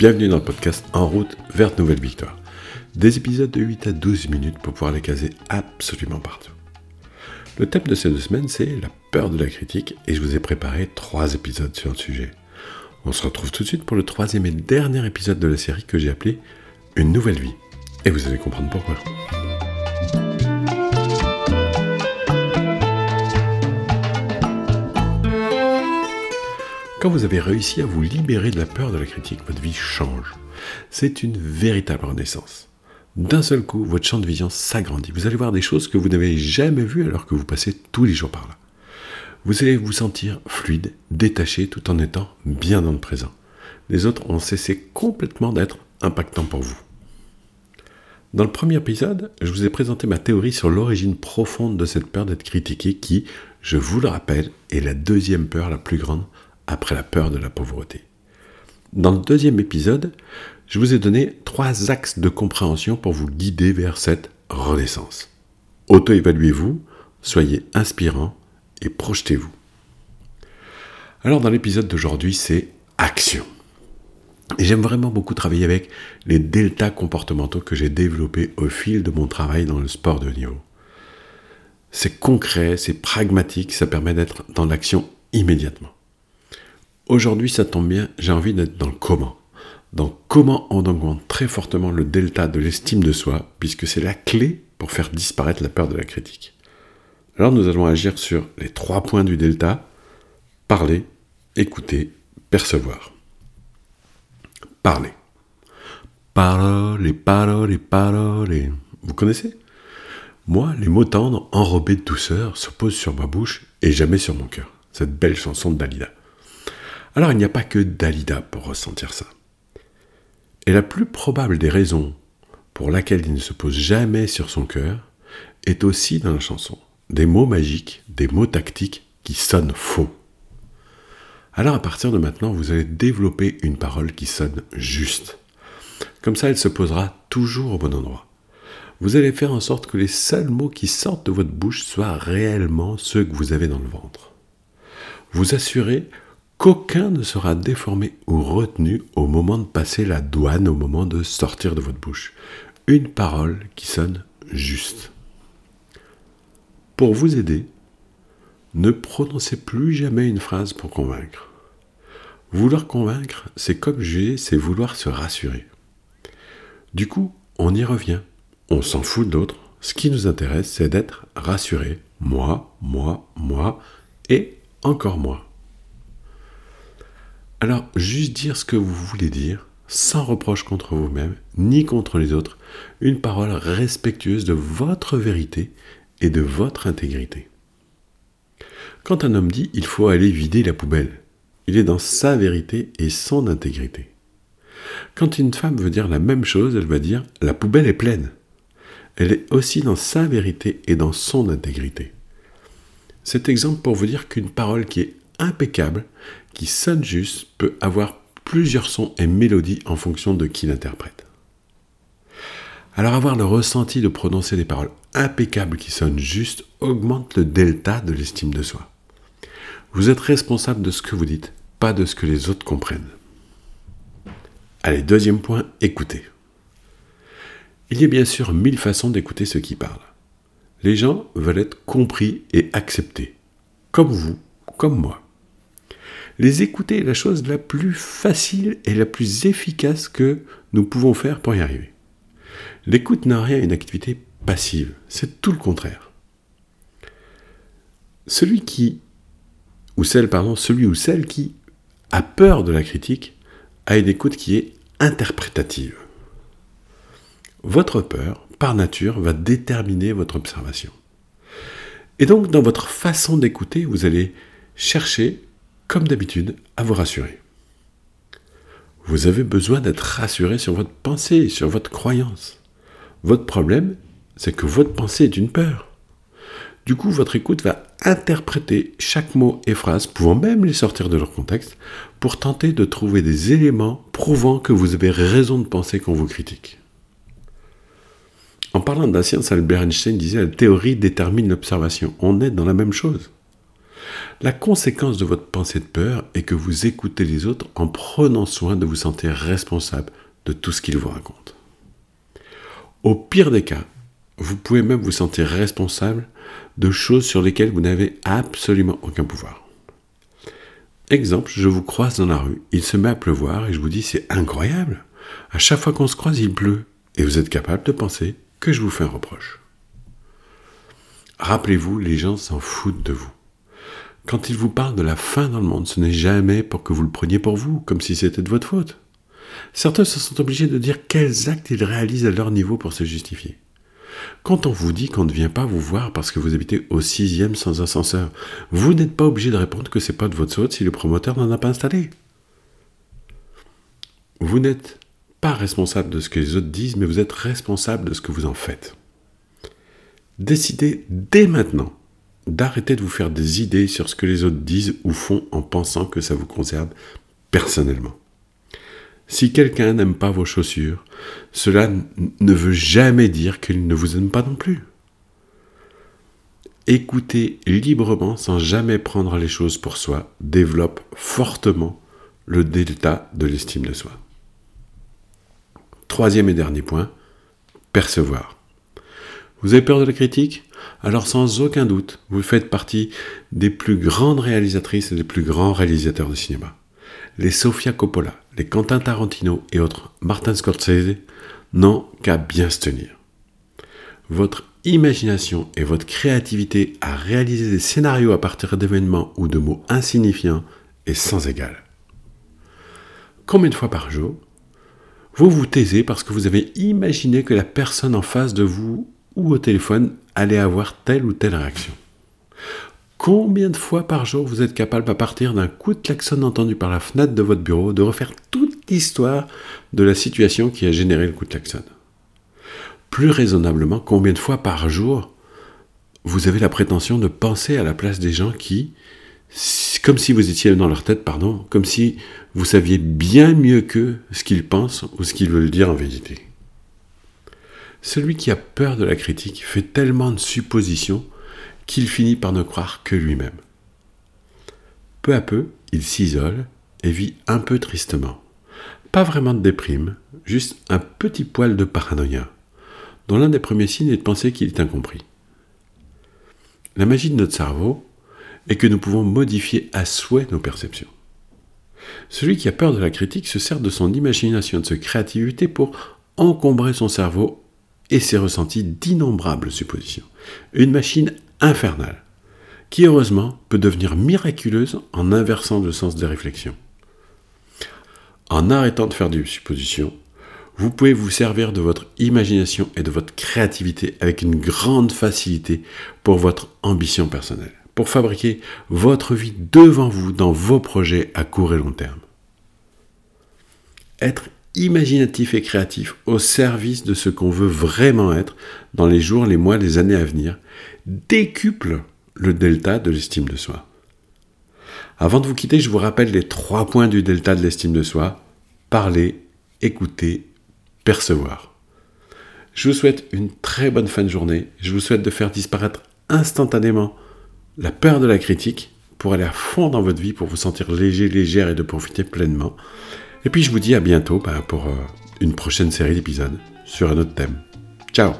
Bienvenue dans le podcast En route vers de nouvelles victoires. Des épisodes de 8 à 12 minutes pour pouvoir les caser absolument partout. Le thème de ces deux semaines, c'est la peur de la critique et je vous ai préparé trois épisodes sur le sujet. On se retrouve tout de suite pour le troisième et dernier épisode de la série que j'ai appelé Une nouvelle vie. Et vous allez comprendre pourquoi. Quand vous avez réussi à vous libérer de la peur de la critique, votre vie change. C'est une véritable renaissance. D'un seul coup, votre champ de vision s'agrandit. Vous allez voir des choses que vous n'avez jamais vues alors que vous passez tous les jours par là. Vous allez vous sentir fluide, détaché tout en étant bien dans le présent. Les autres ont cessé complètement d'être impactants pour vous. Dans le premier épisode, je vous ai présenté ma théorie sur l'origine profonde de cette peur d'être critiqué qui, je vous le rappelle, est la deuxième peur la plus grande après la peur de la pauvreté. Dans le deuxième épisode, je vous ai donné trois axes de compréhension pour vous guider vers cette renaissance. Auto-évaluez-vous, soyez inspirant et projetez-vous. Alors dans l'épisode d'aujourd'hui, c'est action. J'aime vraiment beaucoup travailler avec les deltas comportementaux que j'ai développés au fil de mon travail dans le sport de niveau. C'est concret, c'est pragmatique, ça permet d'être dans l'action immédiatement. Aujourd'hui, ça tombe bien, j'ai envie d'être dans le comment. Dans comment on augmente très fortement le delta de l'estime de soi, puisque c'est la clé pour faire disparaître la peur de la critique. Alors nous allons agir sur les trois points du delta, parler, écouter, percevoir. Parler. Parole parole parole. Vous connaissez? Moi, les mots tendres, enrobés de douceur, se posent sur ma bouche et jamais sur mon cœur. Cette belle chanson de Dalida. Alors il n'y a pas que Dalida pour ressentir ça. Et la plus probable des raisons pour laquelle il ne se pose jamais sur son cœur est aussi dans la chanson. Des mots magiques, des mots tactiques qui sonnent faux. Alors à partir de maintenant, vous allez développer une parole qui sonne juste. Comme ça, elle se posera toujours au bon endroit. Vous allez faire en sorte que les seuls mots qui sortent de votre bouche soient réellement ceux que vous avez dans le ventre. Vous assurez qu'aucun ne sera déformé ou retenu au moment de passer la douane, au moment de sortir de votre bouche. Une parole qui sonne juste. Pour vous aider, ne prononcez plus jamais une phrase pour convaincre. Vouloir convaincre, c'est comme juger, c'est vouloir se rassurer. Du coup, on y revient. On s'en fout d'autres. Ce qui nous intéresse, c'est d'être rassuré. Moi, moi, moi et encore moi. Alors, juste dire ce que vous voulez dire, sans reproche contre vous-même, ni contre les autres, une parole respectueuse de votre vérité et de votre intégrité. Quand un homme dit il faut aller vider la poubelle, il est dans sa vérité et son intégrité. Quand une femme veut dire la même chose, elle va dire la poubelle est pleine. Elle est aussi dans sa vérité et dans son intégrité. Cet exemple pour vous dire qu'une parole qui est impeccable, qui sonne juste, peut avoir plusieurs sons et mélodies en fonction de qui l'interprète. Alors avoir le ressenti de prononcer des paroles impeccables qui sonnent juste augmente le delta de l'estime de soi. Vous êtes responsable de ce que vous dites, pas de ce que les autres comprennent. Allez, deuxième point, écoutez. Il y a bien sûr mille façons d'écouter ceux qui parlent. Les gens veulent être compris et acceptés, comme vous, comme moi. Les écouter est la chose la plus facile et la plus efficace que nous pouvons faire pour y arriver. L'écoute n'a rien une activité passive, c'est tout le contraire. Celui qui, ou celle, pardon, celui ou celle qui a peur de la critique a une écoute qui est interprétative. Votre peur, par nature, va déterminer votre observation. Et donc, dans votre façon d'écouter, vous allez chercher comme d'habitude, à vous rassurer. Vous avez besoin d'être rassuré sur votre pensée, sur votre croyance. Votre problème, c'est que votre pensée est une peur. Du coup, votre écoute va interpréter chaque mot et phrase, pouvant même les sortir de leur contexte, pour tenter de trouver des éléments prouvant que vous avez raison de penser qu'on vous critique. En parlant de la science, Albert Einstein disait la théorie détermine l'observation. On est dans la même chose. La conséquence de votre pensée de peur est que vous écoutez les autres en prenant soin de vous sentir responsable de tout ce qu'ils vous racontent. Au pire des cas, vous pouvez même vous sentir responsable de choses sur lesquelles vous n'avez absolument aucun pouvoir. Exemple, je vous croise dans la rue, il se met à pleuvoir et je vous dis c'est incroyable. À chaque fois qu'on se croise, il pleut. Et vous êtes capable de penser que je vous fais un reproche. Rappelez-vous, les gens s'en foutent de vous. Quand ils vous parlent de la fin dans le monde, ce n'est jamais pour que vous le preniez pour vous, comme si c'était de votre faute. Certains se sont obligés de dire quels actes ils réalisent à leur niveau pour se justifier. Quand on vous dit qu'on ne vient pas vous voir parce que vous habitez au sixième sans ascenseur, vous n'êtes pas obligé de répondre que c'est pas de votre faute si le promoteur n'en a pas installé. Vous n'êtes pas responsable de ce que les autres disent, mais vous êtes responsable de ce que vous en faites. Décidez dès maintenant d'arrêter de vous faire des idées sur ce que les autres disent ou font en pensant que ça vous concerne personnellement. Si quelqu'un n'aime pas vos chaussures, cela ne veut jamais dire qu'il ne vous aime pas non plus. Écouter librement sans jamais prendre les choses pour soi développe fortement le delta de l'estime de soi. Troisième et dernier point, percevoir. Vous avez peur de la critique? Alors sans aucun doute, vous faites partie des plus grandes réalisatrices et des plus grands réalisateurs de cinéma les Sofia Coppola, les Quentin Tarantino et autres Martin Scorsese n'ont qu'à bien se tenir. Votre imagination et votre créativité à réaliser des scénarios à partir d'événements ou de mots insignifiants est sans égal. Combien de fois par jour vous vous taisez parce que vous avez imaginé que la personne en face de vous ou au téléphone allait avoir telle ou telle réaction Combien de fois par jour vous êtes capable, à partir d'un coup de klaxon entendu par la fenêtre de votre bureau, de refaire toute l'histoire de la situation qui a généré le coup de klaxon? Plus raisonnablement, combien de fois par jour vous avez la prétention de penser à la place des gens qui, comme si vous étiez dans leur tête, pardon, comme si vous saviez bien mieux qu'eux ce qu'ils pensent ou ce qu'ils veulent dire en vérité? Celui qui a peur de la critique fait tellement de suppositions qu'il finit par ne croire que lui-même. Peu à peu, il s'isole et vit un peu tristement. Pas vraiment de déprime, juste un petit poil de paranoïa, dont l'un des premiers signes est de penser qu'il est incompris. La magie de notre cerveau est que nous pouvons modifier à souhait nos perceptions. Celui qui a peur de la critique se sert de son imagination de sa créativité pour encombrer son cerveau et ses ressentis d'innombrables suppositions. Une machine infernale, qui heureusement peut devenir miraculeuse en inversant le sens des réflexions. En arrêtant de faire des suppositions, vous pouvez vous servir de votre imagination et de votre créativité avec une grande facilité pour votre ambition personnelle, pour fabriquer votre vie devant vous dans vos projets à court et long terme. Être imaginatif et créatif au service de ce qu'on veut vraiment être dans les jours, les mois, les années à venir, décuple le delta de l'estime de soi. Avant de vous quitter, je vous rappelle les trois points du delta de l'estime de soi. Parler, écouter, percevoir. Je vous souhaite une très bonne fin de journée. Je vous souhaite de faire disparaître instantanément la peur de la critique pour aller à fond dans votre vie, pour vous sentir léger, légère et de profiter pleinement. Et puis je vous dis à bientôt bah, pour euh, une prochaine série d'épisodes sur un autre thème. Ciao